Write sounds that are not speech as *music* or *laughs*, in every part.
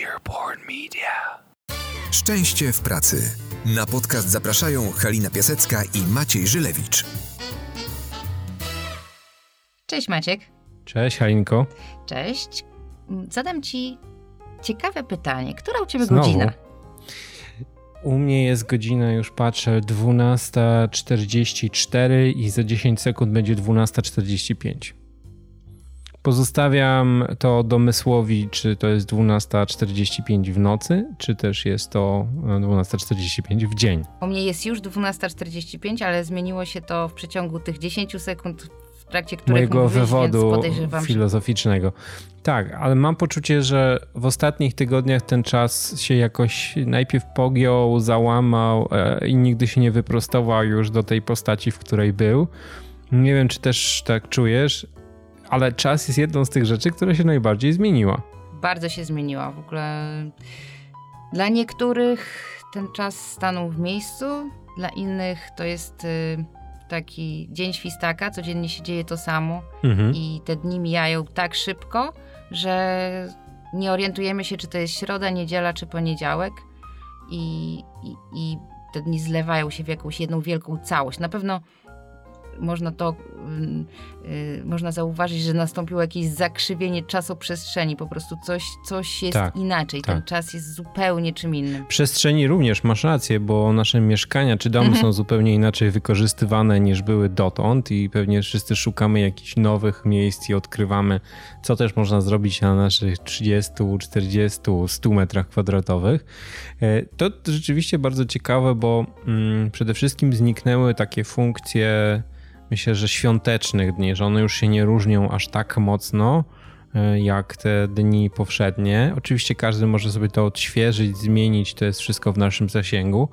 Earborn Media. Szczęście w pracy. Na podcast zapraszają Halina Piasecka i Maciej Żylewicz. Cześć Maciek. Cześć Halinko. Cześć. Zadam ci ciekawe pytanie. Która u ciebie Znowu? godzina? U mnie jest godzina, już patrzę, 12.44 i za 10 sekund będzie 12.45. Pozostawiam to domysłowi, czy to jest 12.45 w nocy, czy też jest to 12.45 w dzień. U mnie jest już 12.45, ale zmieniło się to w przeciągu tych 10 sekund, w trakcie Mojego mówisz, wywodu filozoficznego. Tak, ale mam poczucie, że w ostatnich tygodniach ten czas się jakoś najpierw pogiął, załamał e, i nigdy się nie wyprostował już do tej postaci, w której był. Nie wiem, czy też tak czujesz, ale czas jest jedną z tych rzeczy, która się najbardziej zmieniła. Bardzo się zmieniła. W ogóle dla niektórych ten czas stanął w miejscu, dla innych to jest y, taki dzień świstaka, codziennie się dzieje to samo mhm. i te dni mijają tak szybko, że nie orientujemy się, czy to jest środa, niedziela czy poniedziałek i, i, i te dni zlewają się w jakąś jedną wielką całość. Na pewno można to yy, można zauważyć, że nastąpiło jakieś zakrzywienie czasoprzestrzeni, po prostu coś, coś jest tak, inaczej, tak. ten czas jest zupełnie czym innym. Przestrzeni również, masz rację, bo nasze mieszkania czy domy mhm. są zupełnie inaczej wykorzystywane niż były dotąd i pewnie wszyscy szukamy jakichś nowych miejsc i odkrywamy, co też można zrobić na naszych 30, 40, 100 metrach kwadratowych. E, to rzeczywiście bardzo ciekawe, bo mm, przede wszystkim zniknęły takie funkcje myślę, że świątecznych dni, że one już się nie różnią aż tak mocno e, jak te dni powszednie. Oczywiście każdy może sobie to odświeżyć, zmienić, to jest wszystko w naszym zasięgu,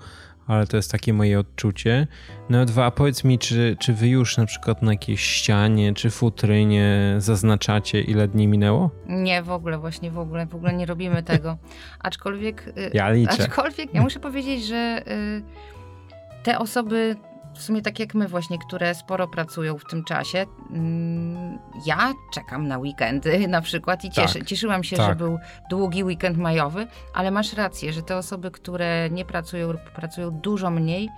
ale to jest takie moje odczucie. No dwa, a powiedz mi, czy, czy wy już na przykład na jakiejś ścianie czy futrynie zaznaczacie, ile dni minęło? Nie, w ogóle, właśnie w ogóle, w ogóle nie robimy tego. *laughs* Aczkolwiek... Y, ja liczę. Aczkolwiek ja muszę powiedzieć, że y, te osoby w sumie tak jak my właśnie, które sporo pracują w tym czasie. Mm, ja czekam na weekendy *laughs* na przykład i cieszy, tak, cieszyłam się, tak. że był długi weekend majowy, ale masz rację, że te osoby, które nie pracują lub pracują dużo mniej,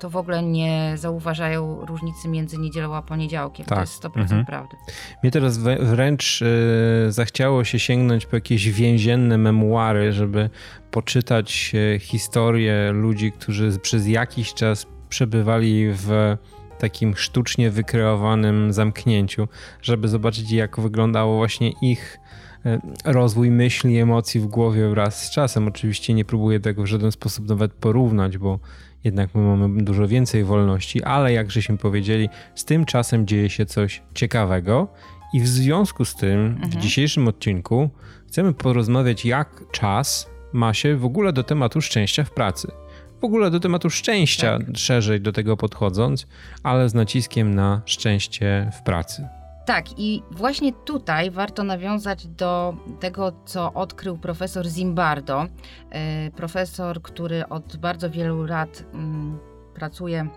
to w ogóle nie zauważają różnicy między niedzielą a poniedziałkiem. Tak. To jest 100% mhm. prawdy. Mnie teraz wręcz yy, zachciało się sięgnąć po jakieś więzienne memuary, żeby poczytać yy, historię ludzi, którzy przez jakiś czas przebywali w takim sztucznie wykreowanym zamknięciu, żeby zobaczyć, jak wyglądało właśnie ich e, rozwój myśli, emocji w głowie wraz z czasem. Oczywiście nie próbuję tego w żaden sposób nawet porównać, bo jednak my mamy dużo więcej wolności, ale jak żeśmy powiedzieli, z tym czasem dzieje się coś ciekawego i w związku z tym mhm. w dzisiejszym odcinku chcemy porozmawiać, jak czas ma się w ogóle do tematu szczęścia w pracy w ogóle do tematu szczęścia, tak. szerzej do tego podchodząc, ale z naciskiem na szczęście w pracy. Tak, i właśnie tutaj warto nawiązać do tego, co odkrył profesor Zimbardo. E, profesor, który od bardzo wielu lat mm, pracuje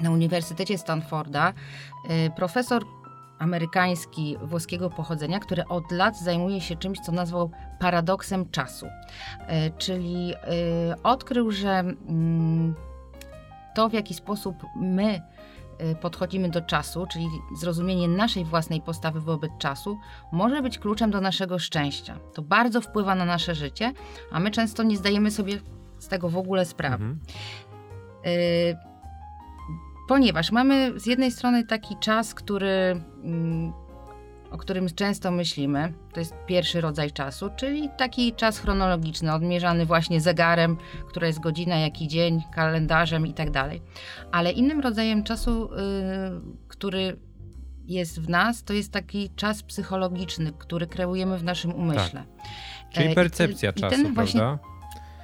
na Uniwersytecie Stanforda. E, profesor, amerykański, włoskiego pochodzenia, który od lat zajmuje się czymś, co nazwał paradoksem czasu. E, czyli e, odkrył, że mm, to, w jaki sposób my e, podchodzimy do czasu, czyli zrozumienie naszej własnej postawy wobec czasu, może być kluczem do naszego szczęścia. To bardzo wpływa na nasze życie, a my często nie zdajemy sobie z tego w ogóle sprawy. Mhm. Ponieważ mamy z jednej strony taki czas, który, mm, o którym często myślimy, to jest pierwszy rodzaj czasu, czyli taki czas chronologiczny, odmierzany właśnie zegarem, która jest godzina, jaki dzień, kalendarzem i tak dalej. Ale innym rodzajem czasu, y, który jest w nas, to jest taki czas psychologiczny, który kreujemy w naszym umyśle. Tak. Czyli e, percepcja I, czasu, i ten właśnie, prawda?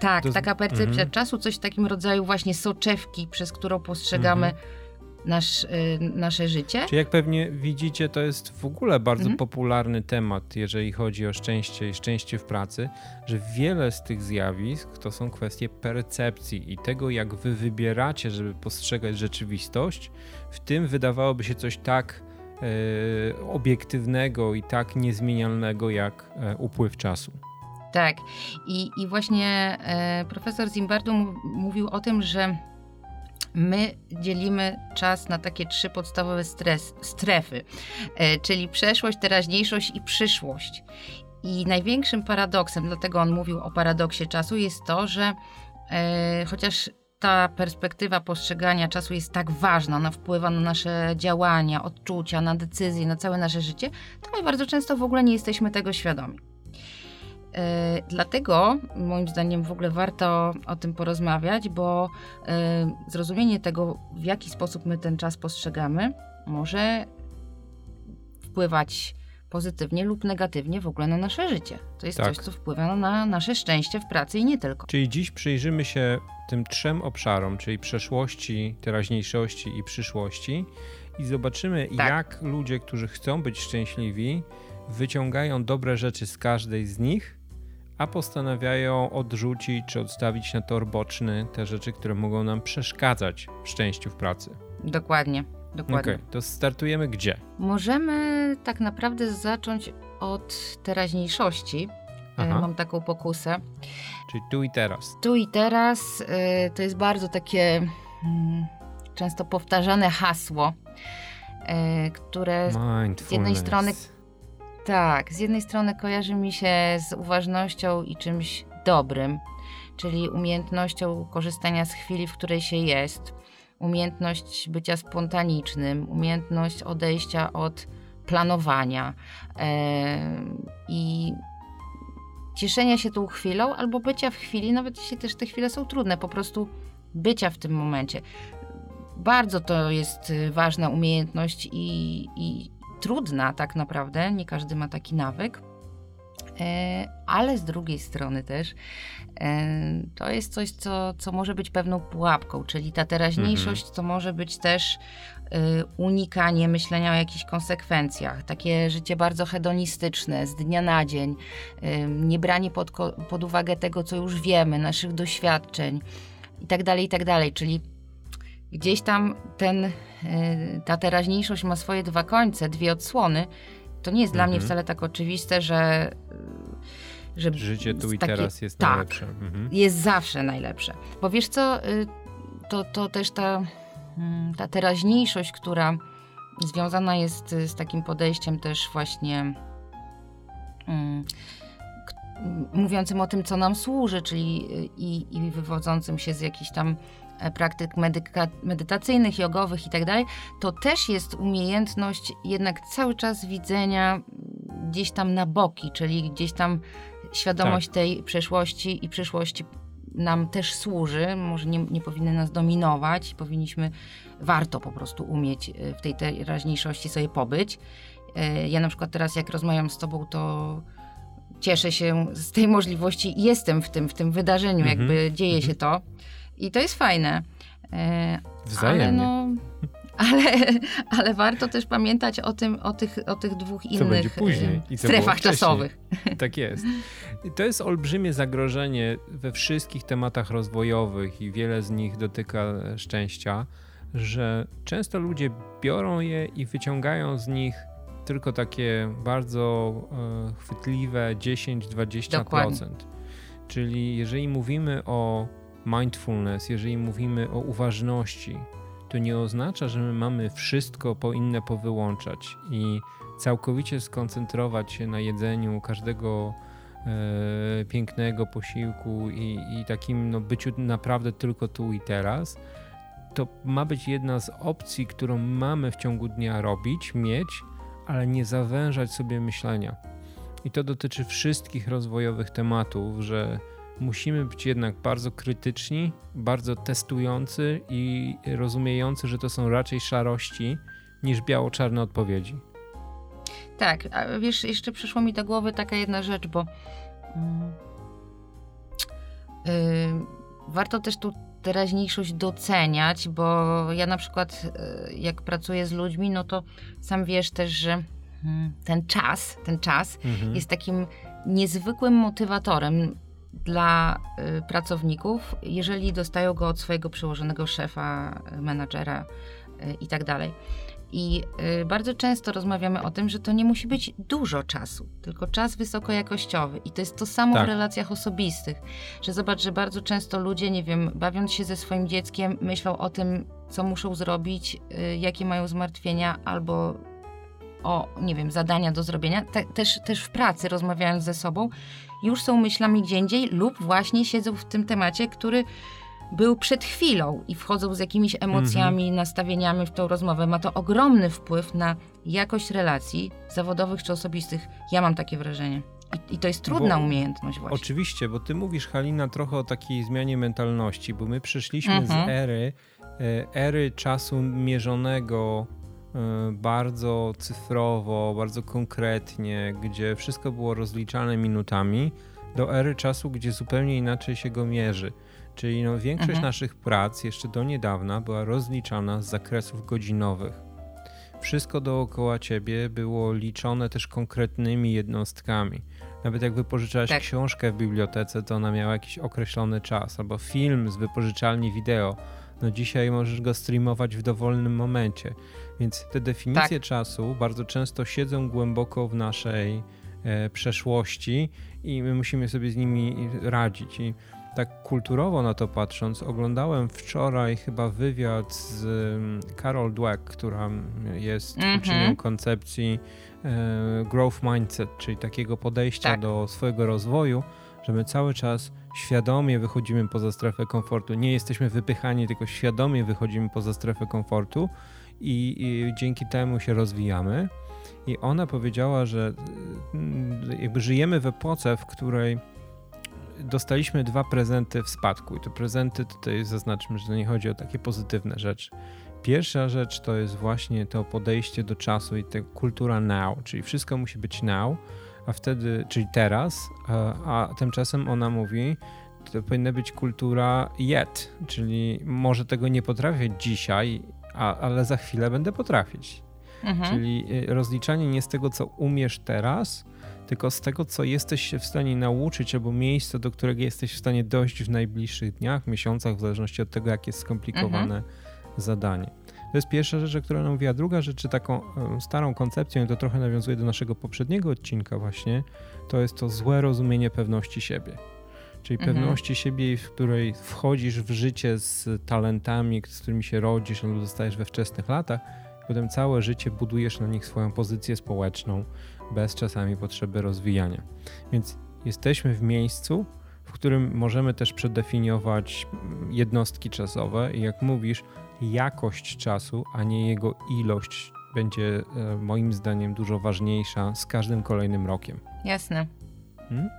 Tak, to... taka percepcja mm -hmm. czasu, coś w takim rodzaju właśnie soczewki, przez którą postrzegamy mm -hmm. nasz, y, nasze życie. Czyli jak pewnie widzicie, to jest w ogóle bardzo mm -hmm. popularny temat, jeżeli chodzi o szczęście i szczęście w pracy, że wiele z tych zjawisk to są kwestie percepcji i tego, jak wy wybieracie, żeby postrzegać rzeczywistość, w tym wydawałoby się coś tak e, obiektywnego i tak niezmienialnego jak e, upływ czasu. Tak. I, i właśnie e, profesor Zimbardo mówił o tym, że my dzielimy czas na takie trzy podstawowe stres, strefy, e, czyli przeszłość, teraźniejszość i przyszłość. I największym paradoksem, dlatego on mówił o paradoksie czasu, jest to, że e, chociaż ta perspektywa postrzegania czasu jest tak ważna, ona wpływa na nasze działania, odczucia, na decyzje, na całe nasze życie, to my bardzo często w ogóle nie jesteśmy tego świadomi. E, dlatego moim zdaniem w ogóle warto o tym porozmawiać, bo e, zrozumienie tego, w jaki sposób my ten czas postrzegamy, może wpływać pozytywnie lub negatywnie w ogóle na nasze życie. To jest tak. coś, co wpływa na nasze szczęście w pracy i nie tylko. Czyli dziś przyjrzymy się tym trzem obszarom, czyli przeszłości, teraźniejszości i przyszłości i zobaczymy, tak. jak ludzie, którzy chcą być szczęśliwi, wyciągają dobre rzeczy z każdej z nich a postanawiają odrzucić czy odstawić na tor boczny te rzeczy, które mogą nam przeszkadzać w szczęściu w pracy. Dokładnie. Dokładnie. Okay, to startujemy gdzie? Możemy tak naprawdę zacząć od teraźniejszości. E, Aha. Mam taką pokusę. Czyli tu i teraz. Tu i teraz e, to jest bardzo takie mm, często powtarzane hasło, e, które z jednej strony tak, z jednej strony kojarzy mi się z uważnością i czymś dobrym, czyli umiejętnością korzystania z chwili, w której się jest, umiejętność bycia spontanicznym, umiejętność odejścia od planowania i cieszenia się tą chwilą albo bycia w chwili, nawet jeśli też te chwile są trudne, po prostu bycia w tym momencie. Bardzo to jest ważna umiejętność i, i, trudna tak naprawdę, nie każdy ma taki nawyk. E, ale z drugiej strony też e, to jest coś, co, co może być pewną pułapką, czyli ta teraźniejszość mhm. to może być też e, unikanie myślenia o jakichś konsekwencjach, takie życie bardzo hedonistyczne, z dnia na dzień, nie branie pod, pod uwagę tego, co już wiemy, naszych doświadczeń itd., tak itd., tak czyli gdzieś tam ten, y, ta teraźniejszość ma swoje dwa końce, dwie odsłony. To nie jest mhm. dla mnie mhm. wcale tak oczywiste, że. że Życie tu i takie, teraz jest tak, najlepsze. Mhm. Jest zawsze najlepsze. Bo wiesz co, y, to, to też ta, mm, ta teraźniejszość, która związana jest z takim podejściem też właśnie mm, mówiącym o tym, co nam służy, czyli y, i, i wywodzącym się z jakichś tam E, praktyk medytacyjnych, jogowych itd., tak to też jest umiejętność jednak cały czas widzenia gdzieś tam na boki, czyli gdzieś tam świadomość tak. tej przeszłości i przyszłości nam też służy, może nie, nie powinny nas dominować, powinniśmy, warto po prostu umieć e, w tej teraźniejszości sobie pobyć. E, ja na przykład teraz jak rozmawiam z tobą, to cieszę się z tej możliwości i jestem w tym, w tym wydarzeniu, mhm. jakby dzieje się to. I to jest fajne. E, Wzajemnie. Ale, no, ale, ale warto też pamiętać o, tym, o, tych, o tych dwóch innych e, strefach czasowych. *laughs* Tak jest. To jest olbrzymie zagrożenie we wszystkich tematach rozwojowych i wiele z nich dotyka szczęścia, że często ludzie biorą je i wyciągają z nich tylko takie bardzo e, chwytliwe 10-20%. Dokładnie. Czyli jeżeli mówimy o mindfulness, jeżeli mówimy o uważności, to nie oznacza, że my mamy wszystko po inne powyłączać i całkowicie skoncentrować się na jedzeniu każdego e, pięknego posiłku i, i takim no, byciu naprawdę tylko tu i teraz. To ma być jedna z opcji, którą mamy w ciągu dnia robić, mieć, ale nie zawężać sobie myślenia. I to dotyczy wszystkich rozwojowych tematów, że musimy być jednak bardzo krytyczni, bardzo testujący i rozumiejący, że to są raczej szarości niż biało-czarne odpowiedzi. Tak, a wiesz, jeszcze przyszło mi do głowy taka jedna rzecz, bo yy, warto też tu teraźniejszość doceniać, bo ja na przykład yy, jak pracuję z ludźmi, no to sam wiesz też, że yy, ten czas, ten czas mhm. jest takim niezwykłym motywatorem dla y, pracowników, jeżeli dostają go od swojego przełożonego szefa, menadżera y, i tak dalej. I y, bardzo często rozmawiamy o tym, że to nie musi być dużo czasu, tylko czas wysokojakościowy. I to jest to samo tak. w relacjach osobistych. Że zobacz, że bardzo często ludzie, nie wiem, bawiąc się ze swoim dzieckiem, myślą o tym, co muszą zrobić, y, jakie mają zmartwienia, albo o, nie wiem, zadania do zrobienia. Te, też, też w pracy, rozmawiając ze sobą, już są myślami gdzie indziej, lub właśnie siedzą w tym temacie, który był przed chwilą i wchodzą z jakimiś emocjami, mhm. nastawieniami w tą rozmowę. Ma to ogromny wpływ na jakość relacji zawodowych czy osobistych. Ja mam takie wrażenie. I, I, to jest trudna bo, umiejętność właśnie. Oczywiście, bo ty mówisz, Halina, trochę o takiej zmianie mentalności, bo my przyszliśmy mhm. z ery, e, ery czasu mierzonego bardzo cyfrowo, bardzo konkretnie, gdzie wszystko było rozliczane minutami, do ery czasu, gdzie zupełnie inaczej się go mierzy. Czyli no, większość mhm. naszych prac jeszcze do niedawna była rozliczana z zakresów godzinowych. Wszystko dookoła ciebie było liczone też konkretnymi jednostkami. Nawet jak wypożyczałeś tak. książkę w bibliotece, to ona miała jakiś określony czas, albo film z wypożyczalni wideo. No dzisiaj możesz go streamować w dowolnym momencie. Więc te definicje tak. czasu bardzo często siedzą głęboko w naszej e, przeszłości i my musimy sobie z nimi radzić. I tak kulturowo na to patrząc, oglądałem wczoraj chyba wywiad z Carol Dweck, która jest mm -hmm. koncepcji e, growth mindset, czyli takiego podejścia tak. do swojego rozwoju, że my cały czas świadomie wychodzimy poza strefę komfortu. Nie jesteśmy wypychani, tylko świadomie wychodzimy poza strefę komfortu i, i dzięki temu się rozwijamy. I ona powiedziała, że jakby żyjemy w epoce, w której dostaliśmy dwa prezenty w spadku. I te prezenty tutaj zaznaczmy, że to nie chodzi o takie pozytywne rzeczy. Pierwsza rzecz to jest właśnie to podejście do czasu i ta kultura now, czyli wszystko musi być now, a wtedy, czyli teraz, a, a tymczasem ona mówi, to powinna być kultura yet, czyli może tego nie potrafię dzisiaj, a, ale za chwilę będę potrafić. Mhm. Czyli y, rozliczanie nie z tego, co umiesz teraz, tylko z tego, co jesteś się w stanie nauczyć, albo miejsce, do którego jesteś w stanie dojść w najbliższych dniach, miesiącach, w zależności od tego, jak jest skomplikowane mhm. zadanie. To jest pierwsza rzecz, która nam mówiła. Druga rzecz, czy taką starą koncepcją, i to trochę nawiązuje do naszego poprzedniego odcinka właśnie, to jest to złe rozumienie pewności siebie. Czyli mhm. pewności siebie, w której wchodzisz w życie z talentami, z którymi się rodzisz albo zostajesz we wczesnych latach, potem całe życie budujesz na nich swoją pozycję społeczną, bez czasami potrzeby rozwijania. Więc jesteśmy w miejscu, w którym możemy też przedefiniować jednostki czasowe i jak mówisz, jakość czasu, a nie jego ilość będzie e, moim zdaniem dużo ważniejsza z każdym kolejnym rokiem. Jasne. Hmm?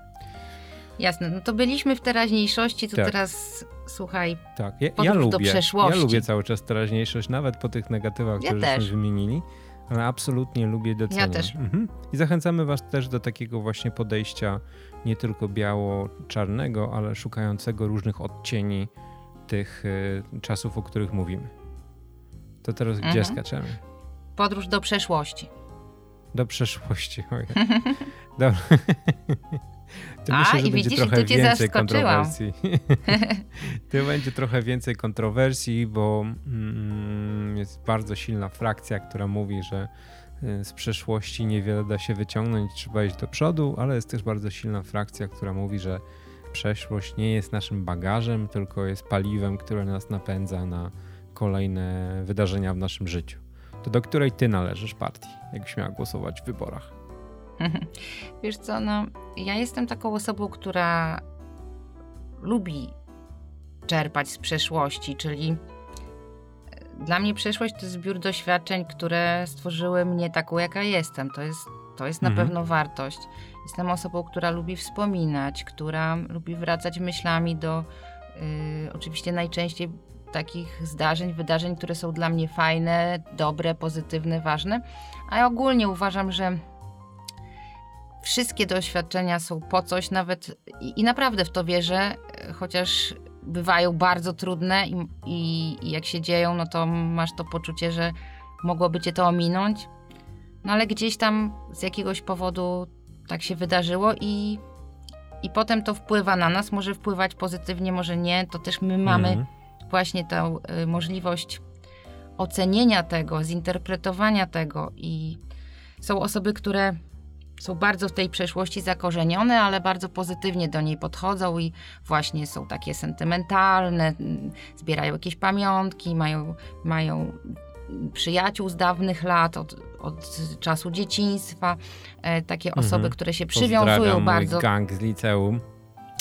Jasne, no to byliśmy w teraźniejszości, to tak. teraz słuchaj, tak. ja, ja lubię, do przeszłości. Ja lubię cały czas teraźniejszość, nawet po tych negatywach, ja które żeśmy wymienili ale absolutnie lubię doceniam. Ja też. Mhm. I zachęcamy Was też do takiego właśnie podejścia nie tylko biało-czarnego, ale szukającego różnych odcieni tych y, czasów, o których mówimy. To teraz mhm. gdzie skaczemy? Podróż do przeszłości. Do przeszłości, *laughs* ojej. *laughs* Dobra. To A, myślę, że i będzie widzisz, trochę więcej kontrowersji. *laughs* to będzie trochę więcej kontrowersji, bo mm, jest bardzo silna frakcja, która mówi, że y, z przeszłości niewiele da się wyciągnąć, trzeba iść do przodu, ale jest też bardzo silna frakcja, która mówi, że przeszłość nie jest naszym bagażem, tylko jest paliwem, które nas napędza na kolejne wydarzenia w naszym życiu. To do której ty należysz partii, jakbyś miała głosować w wyborach? *laughs* Wiesz co, no, ja jestem taką osobą, która lubi czerpać z przeszłości, czyli e, dla mnie przeszłość to zbiór doświadczeń, które stworzyły mnie taką, jaka jestem. To jest, to jest na mhm. pewno wartość. Jestem osobą, która lubi wspominać, która lubi wracać myślami do yy, oczywiście najczęściej takich zdarzeń, wydarzeń, które są dla mnie fajne, dobre, pozytywne, ważne. A ogólnie uważam, że wszystkie doświadczenia są po coś, nawet i, i naprawdę w to wierzę, chociaż bywają bardzo trudne i, i, i, jak się dzieją, no to masz to poczucie, że mogłoby cię to ominąć. No ale gdzieś tam z jakiegoś powodu tak się wydarzyło i, i potem to wpływa na nas. Może wpływać pozytywnie, może nie. To też my mamy mhm. właśnie tę y, możliwość ocenienia tego, zinterpretowania tego i są osoby, które są bardzo w tej przeszłości zakorzenione, ale bardzo pozytywnie do niej podchodzą i właśnie są takie sentymentalne, zbierają jakieś pamiątki, mają, mają przyjaciół z dawnych lat, od, od czasu dzieciństwa, e, takie mhm. osoby, które się przywiązują bardzo. Mój gang z liceum.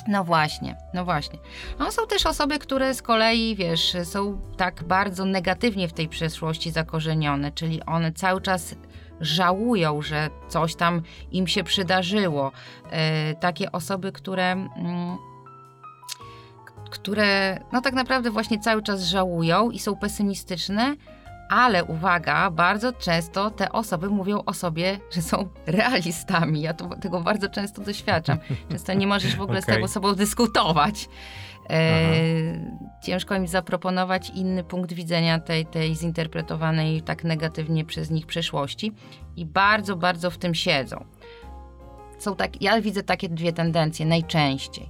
No właśnie, no właśnie. A są też osoby, które z kolei, wiesz, są tak bardzo negatywnie w tej przeszłości zakorzenione, czyli one cały czas żałują, że coś tam im się przydarzyło. E, takie osoby, które. Mm, które no tak naprawdę właśnie cały czas żałują i są pesymistyczne, ale uwaga, bardzo często te osoby mówią o sobie, że są *laughs* realistami. Ja to, tego bardzo często doświadczam. Często nie możesz w ogóle okay. z tą osobą dyskutować. E, ciężko im zaproponować inny punkt widzenia tej, tej zinterpretowanej tak negatywnie przez nich przeszłości i bardzo, bardzo w tym siedzą. Są tak, ja widzę takie dwie tendencje najczęściej.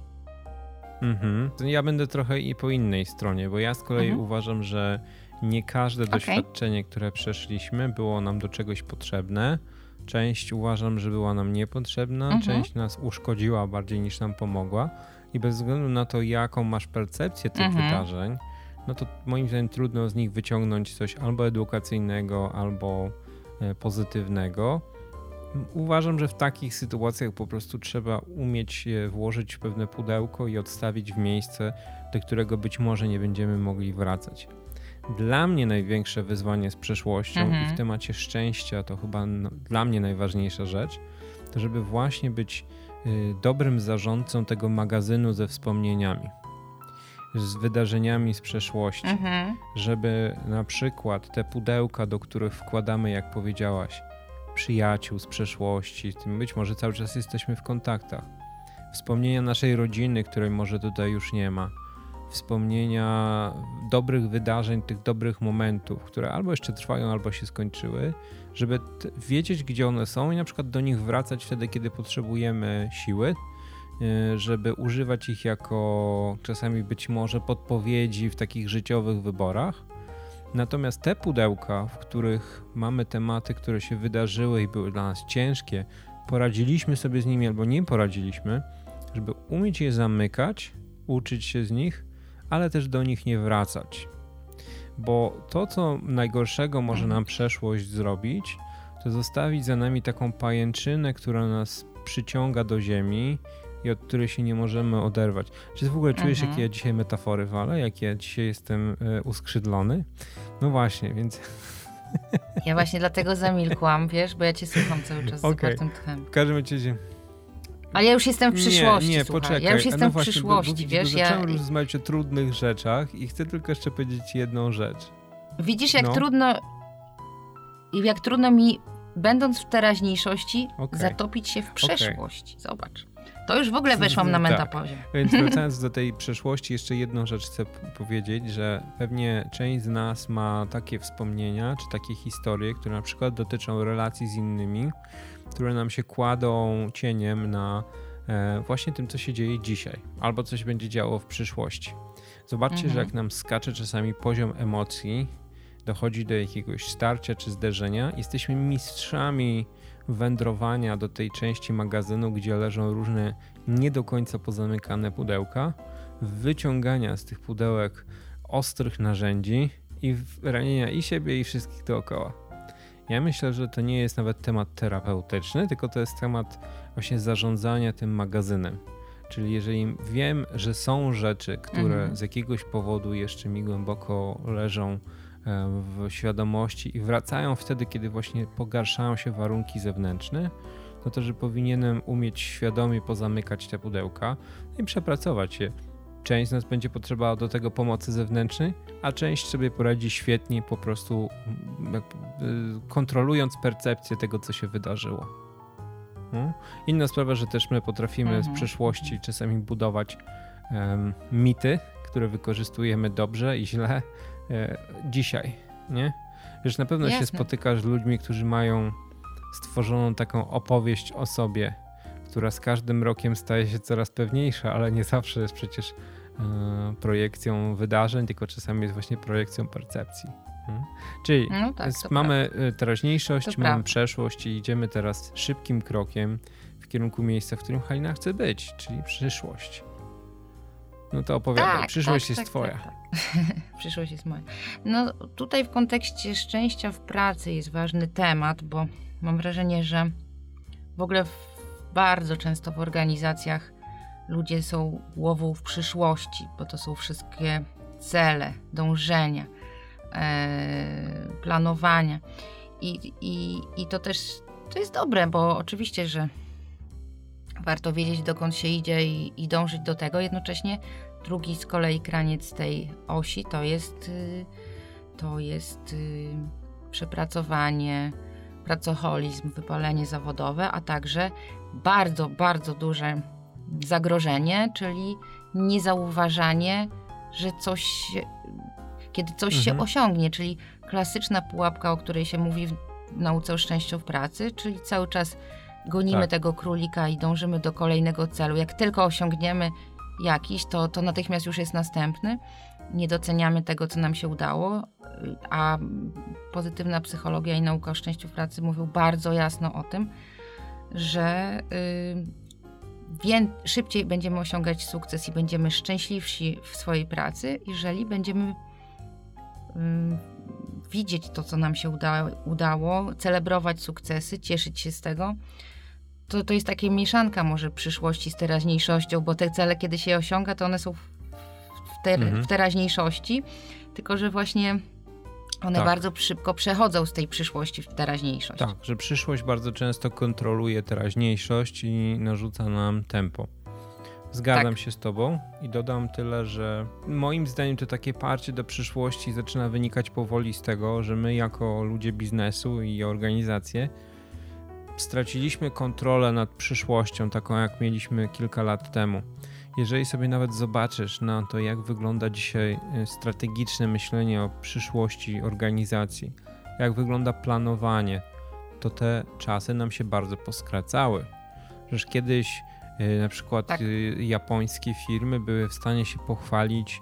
Mhm. Ja będę trochę i po innej stronie, bo ja z kolei mhm. uważam, że nie każde okay. doświadczenie, które przeszliśmy, było nam do czegoś potrzebne. Część uważam, że była nam niepotrzebna, mhm. część nas uszkodziła bardziej niż nam pomogła. I bez względu na to, jaką masz percepcję tych mhm. wydarzeń, no to moim zdaniem trudno z nich wyciągnąć coś albo edukacyjnego, albo e, pozytywnego. Uważam, że w takich sytuacjach po prostu trzeba umieć je włożyć w pewne pudełko i odstawić w miejsce, do którego być może nie będziemy mogli wracać. Dla mnie największe wyzwanie z przeszłością mhm. i w mhm. temacie szczęścia to chyba no, dla mnie najważniejsza rzecz, to żeby właśnie być y, dobrym zarządcą tego magazynu ze wspomnieniami, z wydarzeniami z przeszłości, mhm. żeby na przykład te pudełka, do których wkładamy, jak powiedziałaś, przyjaciół z przeszłości, tym być może cały czas jesteśmy w kontaktach, wspomnienia naszej rodziny, której może tutaj już nie ma wspomnienia dobrych wydarzeń, tych dobrych momentów, które albo jeszcze trwają, albo się skończyły, żeby wiedzieć, gdzie one są i na przykład do nich wracać wtedy, kiedy potrzebujemy siły, y, żeby używać ich jako czasami być może podpowiedzi w takich życiowych wyborach. Natomiast te pudełka, w których mamy tematy, które się wydarzyły i były dla nas ciężkie, poradziliśmy sobie z nimi albo nie poradziliśmy, żeby umieć je zamykać, uczyć się z nich ale też do nich nie wracać. Bo to, co najgorszego może nam przeszłość zrobić, to zostawić za nami taką pajęczynę, która nas przyciąga do ziemi i od której się nie możemy oderwać. Czy w ogóle czujesz, mhm. jakie ja dzisiaj metafory walę? Jak ja dzisiaj jestem e, uskrzydlony? No właśnie, więc... Ja właśnie dlatego zamilkłam, wiesz, bo ja cię słucham cały czas okay. z *laughs* zapartym tchem. W każdym razie ale ja już jestem w przyszłości. Nie, nie poczekaj. Ja już jestem no w właśnie, przyszłości, bo, wiesz. Bo zacząłem ja... już rozmawiać o trudnych rzeczach i chcę tylko jeszcze powiedzieć jedną rzecz. Widzisz, jak no. trudno. Jak trudno mi, będąc w teraźniejszości, okay. zatopić się w przeszłość. Okay. Zobacz. To już w ogóle weszłam na metapozie. Tak. Więc *laughs* wracając do tej przeszłości, jeszcze jedną rzecz chcę powiedzieć, że pewnie część z nas ma takie wspomnienia, czy takie historie, które na przykład dotyczą relacji z innymi, które nam się kładą cieniem na e, właśnie tym, co się dzieje dzisiaj, albo coś będzie działo w przyszłości. Zobaczcie, mhm. że jak nam skacze czasami poziom emocji, dochodzi do jakiegoś starcia czy zderzenia, jesteśmy mistrzami wędrowania do tej części magazynu, gdzie leżą różne nie do końca pozamykane pudełka, wyciągania z tych pudełek ostrych narzędzi i ranienia i siebie, i wszystkich dookoła. Ja myślę, że to nie jest nawet temat terapeutyczny, tylko to jest temat właśnie zarządzania tym magazynem. Czyli jeżeli wiem, że są rzeczy, które mhm. z jakiegoś powodu jeszcze mi głęboko leżą w świadomości i wracają wtedy, kiedy właśnie pogarszają się warunki zewnętrzne, no to że powinienem umieć świadomie pozamykać te pudełka i przepracować je Część z nas będzie potrzebowała do tego pomocy zewnętrznej, a część sobie poradzi świetnie po prostu mm, y, kontrolując percepcję tego, co się wydarzyło. No. Inna sprawa, że też my potrafimy mhm. z przeszłości czasami budować um, mity, które wykorzystujemy dobrze i źle dzisiaj, nie? Wiesz, na pewno Jasne. się spotykasz z ludźmi, którzy mają stworzoną taką opowieść o sobie, która z każdym rokiem staje się coraz pewniejsza, ale nie zawsze jest przecież e, projekcją wydarzeń, tylko czasami jest właśnie projekcją percepcji. Hmm. Czyli no tak, mamy prawda. teraźniejszość, mamy przeszłość i idziemy teraz szybkim krokiem w kierunku miejsca, w którym Halina chce być, czyli przyszłość. No to opowiadaj, tak, przyszłość tak, jest tak, twoja. Tak, tak. *laughs* przyszłość jest moja. No tutaj w kontekście szczęścia w pracy jest ważny temat, bo mam wrażenie, że w ogóle w, bardzo często w organizacjach ludzie są głową w przyszłości, bo to są wszystkie cele, dążenia, e, planowania. I, i, I to też to jest dobre, bo oczywiście, że warto wiedzieć, dokąd się idzie i, i dążyć do tego. Jednocześnie drugi z kolei kraniec tej osi to jest, y, to jest y, przepracowanie, pracoholizm, wypalenie zawodowe, a także bardzo, bardzo duże zagrożenie, czyli niezauważanie, że coś, kiedy coś mhm. się osiągnie, czyli klasyczna pułapka, o której się mówi w nauce o szczęściu w pracy, czyli cały czas gonimy tak. tego królika i dążymy do kolejnego celu. Jak tylko osiągniemy jakiś, to, to natychmiast już jest następny. Nie doceniamy tego, co nam się udało, a pozytywna psychologia i nauka o szczęściu pracy mówią bardzo jasno o tym, że yy, szybciej będziemy osiągać sukces i będziemy szczęśliwsi w swojej pracy, jeżeli będziemy yy, widzieć to, co nam się uda udało, celebrować sukcesy, cieszyć się z tego to, to jest taka mieszanka może przyszłości z teraźniejszością, bo te cele, kiedy się je osiąga, to one są w, ter, mhm. w teraźniejszości, tylko że właśnie one tak. bardzo szybko przechodzą z tej przyszłości w teraźniejszość. Tak, że przyszłość bardzo często kontroluje teraźniejszość i narzuca nam tempo. Zgadzam tak. się z Tobą i dodam tyle, że moim zdaniem to takie parcie do przyszłości zaczyna wynikać powoli z tego, że my, jako ludzie biznesu i organizacje, straciliśmy kontrolę nad przyszłością, taką jak mieliśmy kilka lat temu. Jeżeli sobie nawet zobaczysz na to, jak wygląda dzisiaj y, strategiczne myślenie o przyszłości organizacji, jak wygląda planowanie, to te czasy nam się bardzo poskracały. Przecież kiedyś y, na przykład tak. Y, japońskie firmy były w stanie się pochwalić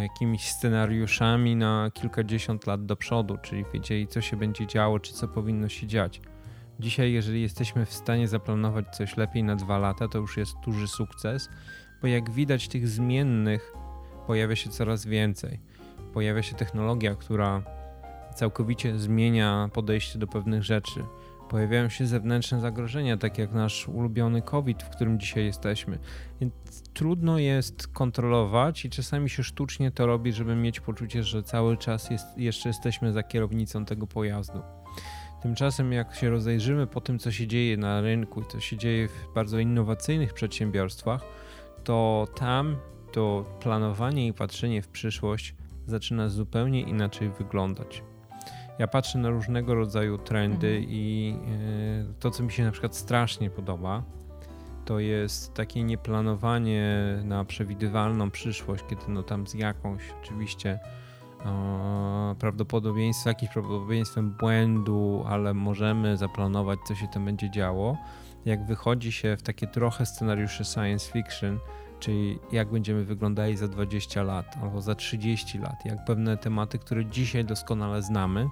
jakimiś scenariuszami na kilkadziesiąt lat do przodu, czyli wiedzieli, co się będzie działo, czy co powinno się dziać. Dzisiaj, jeżeli jesteśmy w stanie zaplanować coś lepiej na dwa lata, to już jest duży sukces, bo jak widać, tych zmiennych pojawia się coraz więcej. Pojawia się technologia, która całkowicie zmienia podejście do pewnych rzeczy. Pojawiają się zewnętrzne zagrożenia, tak jak nasz ulubiony COVID, w którym dzisiaj jesteśmy. Więc trudno jest kontrolować i czasami się sztucznie to robi, żeby mieć poczucie, że cały czas jest, jeszcze jesteśmy za kierownicą tego pojazdu. Tymczasem, jak się rozejrzymy po tym, co się dzieje na rynku i co się dzieje w bardzo innowacyjnych przedsiębiorstwach, to tam to planowanie i patrzenie w przyszłość zaczyna zupełnie inaczej wyglądać. Ja patrzę na różnego rodzaju trendy mhm. i e, to, co mi się na przykład strasznie podoba, to jest takie nieplanowanie na przewidywalną przyszłość, kiedy no tam z jakąś oczywiście prawdopodobieństwem, jakimś prawdopodobieństwem błędu, ale możemy zaplanować, co się tam będzie działo. Jak wychodzi się w takie trochę scenariusze science fiction, czyli jak będziemy wyglądali za 20 lat albo za 30 lat, jak pewne tematy, które dzisiaj doskonale znamy,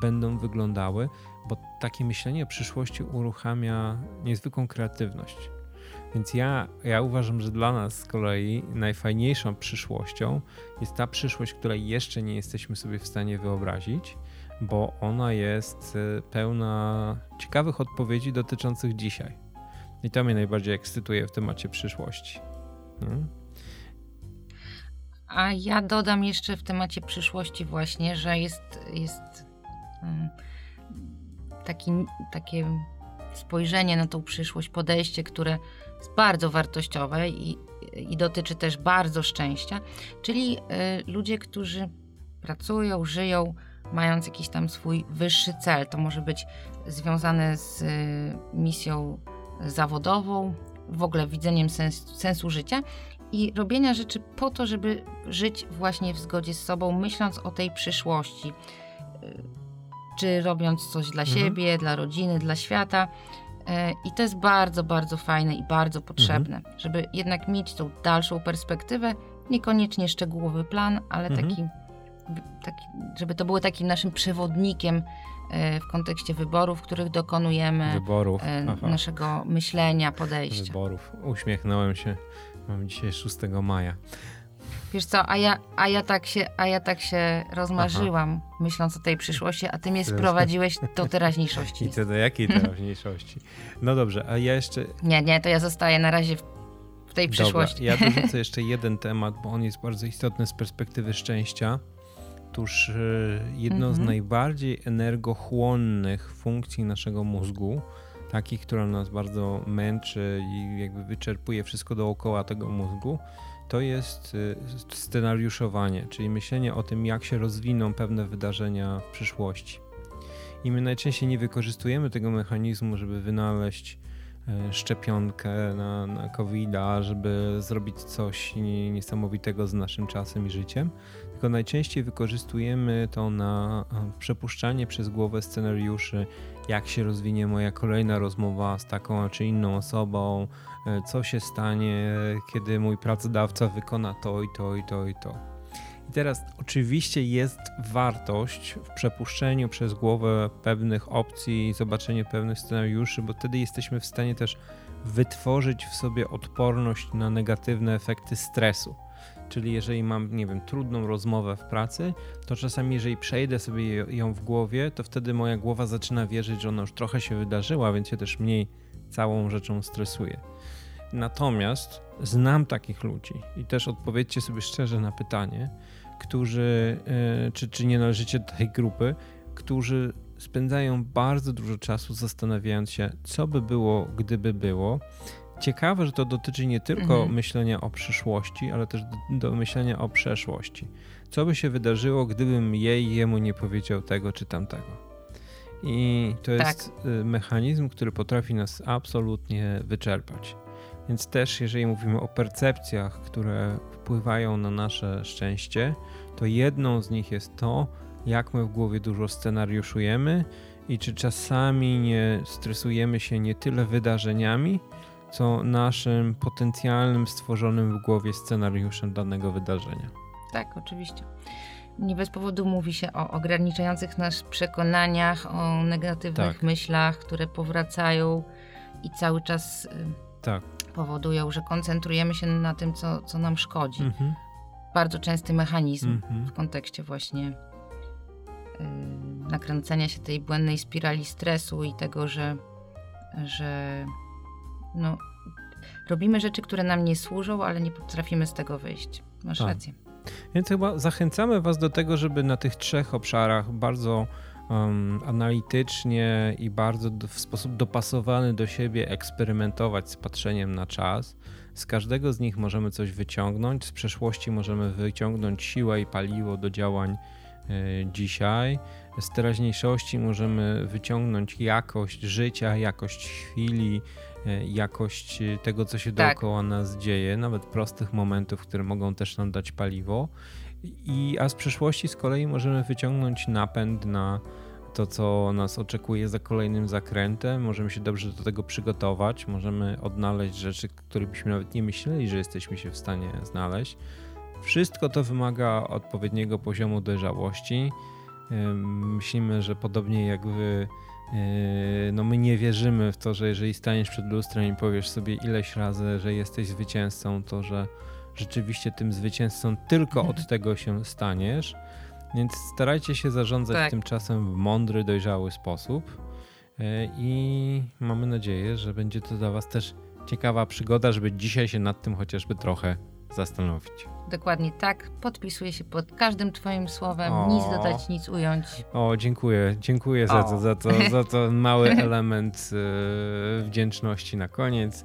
będą wyglądały, bo takie myślenie o przyszłości uruchamia niezwykłą kreatywność. Więc ja, ja uważam, że dla nas z kolei najfajniejszą przyszłością jest ta przyszłość, której jeszcze nie jesteśmy sobie w stanie wyobrazić, bo ona jest y, pełna ciekawych odpowiedzi dotyczących dzisiaj. I to mnie najbardziej ekscytuje w temacie przyszłości. Hmm? A ja dodam jeszcze w temacie przyszłości właśnie, że jest, jest mm, taki, takie spojrzenie na tą przyszłość, podejście, które jest bardzo wartościowe i, i dotyczy też bardzo szczęścia, czyli y, ludzie, którzy pracują, żyją, mając jakiś tam swój wyższy cel. To może być związane z y, misją zawodową, w ogóle widzeniem sens, sensu życia i robienia rzeczy po to, żeby żyć właśnie w zgodzie z sobą, myśląc o tej przyszłości. Y, czy robiąc coś dla mhm. siebie, dla rodziny, dla świata. E, I to jest bardzo, bardzo fajne i bardzo potrzebne, mhm. żeby jednak mieć tą dalszą perspektywę, niekoniecznie szczegółowy plan, ale mhm. taki taki, żeby to było takim naszym przewodnikiem e, w kontekście wyborów, których dokonujemy, wyborów. naszego myślenia, podejścia. Wyborów. Uśmiechnąłem się. Mam dzisiaj 6 maja. Wiesz co, a ja, a ja, tak, się, a ja tak się rozmarzyłam, Aha. myśląc o tej przyszłości, a ty mnie sprowadziłeś do *laughs* teraźniejszości. I to do jakiej teraźniejszości? No dobrze, a ja jeszcze... Nie, nie, to ja zostaję na razie w, w tej przyszłości. Dobra, ja dorzucę *laughs* jeszcze jeden temat, bo on jest bardzo istotny z perspektywy szczęścia. Otóż e, jedną mhm. z najbardziej energochłonnych funkcji naszego mózgu, takich, która nas bardzo męczy i jakby wyczerpuje wszystko dookoła tego mózgu, to jest y, scenariuszowanie, czyli myślenie o tym, jak się rozwiną pewne wydarzenia w przyszłości. I my najczęściej nie wykorzystujemy tego mechanizmu, żeby wynaleźć szczepionkę na, na COVID-a, żeby zrobić coś niesamowitego z naszym czasem i życiem, tylko najczęściej wykorzystujemy to na przepuszczanie przez głowę scenariuszy, jak się rozwinie moja kolejna rozmowa z taką czy inną osobą, e, co się stanie, kiedy mój pracodawca wykona to i to i to i to. I teraz oczywiście jest wartość w przepuszczeniu przez głowę pewnych opcji, zobaczeniu pewnych scenariuszy, bo wtedy jesteśmy w stanie też wytworzyć w sobie odporność na negatywne efekty stresu. Czyli jeżeli mam, nie wiem, trudną rozmowę w pracy, to czasami jeżeli przejdę sobie ją w głowie, to wtedy moja głowa zaczyna wierzyć, że ona już trochę się wydarzyła, więc się też mniej całą rzeczą stresuje. Natomiast znam takich ludzi i też odpowiedzcie sobie szczerze na pytanie, którzy, e, czy, czy nie należycie do tej grupy, którzy spędzają bardzo dużo czasu zastanawiając się, co by było, gdyby było, ciekawe, że to dotyczy nie tylko mhm. myślenia o przyszłości, ale też do, do, myślenia o przeszłości. Co by się wydarzyło, gdybym jej jemu nie powiedział tego czy tamtego? I to jest tak. Y, mechanizm, który potrafi nas absolutnie wyczerpać. Więc też, jeżeli mówimy o percepcjach, które wpływają na nasze szczęście, to jedną z nich jest to, jak my w głowie dużo scenariuszujemy i czy czasami nie stresujemy się nie tyle wydarzeniami, co naszym potencjalnym stworzonym w głowie scenariuszem danego wydarzenia. Tak, oczywiście. Nie bez powodu mówi się o ograniczających nas przekonaniach, o negatywnych tak. myślach, które powracają i cały czas y, tak. Powodują, że koncentrujemy się na tym, co, co nam szkodzi. Mhm. Bardzo częsty mechanizm mhm. w kontekście właśnie yy, nakręcenia się tej błędnej spirali stresu i tego, że, że no, robimy rzeczy, które nam nie służą, ale nie potrafimy z tego wyjść. Masz tak. rację. Więc chyba zachęcamy Was do tego, żeby na tych trzech obszarach bardzo um, analitycznie i bardzo do, w sposób dopasowany do siebie eksperymentować z patrzeniem na czas. Z każdego z nich możemy coś wyciągnąć. Z przeszłości możemy wyciągnąć siłę i paliwo do działań y, dzisiaj. Z teraźniejszości możemy wyciągnąć jakość życia, jakość chwili, E, jakość tego, co się tak. dookoła nas dzieje, nawet prostych momentów, które mogą też nam dać paliwo. I, a z przeszłości z kolei możemy wyciągnąć napęd na to, co nas oczekuje za kolejnym zakrętem. Możemy się dobrze do tego przygotować, możemy odnaleźć rzeczy, które byśmy nawet nie myśleli, że jesteśmy się w stanie znaleźć. Wszystko to wymaga odpowiedniego poziomu dojrzałości. Myślimy, że podobnie jak wy Yy, no my nie wierzymy w to, że jeżeli staniesz przed lustrem i powiesz sobie ileś razy, że jesteś zwycięzcą, to że rzeczywiście tym zwycięzcą tylko od mhm. tego się staniesz. Więc starajcie się zarządzać tak. tym czasem w mądry, dojrzały sposób. Yy, I mamy nadzieję, że będzie to dla Was też ciekawa przygoda, żeby dzisiaj się nad tym chociażby trochę zastanowić. Dokładnie tak. Podpisuję się pod każdym Twoim słowem. O. Nic dodać, nic ująć. O, dziękuję. Dziękuję za to, za to, za to mały *laughs* element e, wdzięczności na koniec.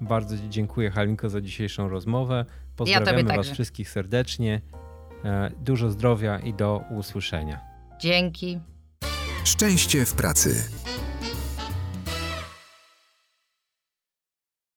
Bardzo dziękuję Halinko za dzisiejszą rozmowę. Pozdrawiamy ja Was wszystkich serdecznie. E, dużo zdrowia i do usłyszenia. Dzięki. Szczęście w pracy.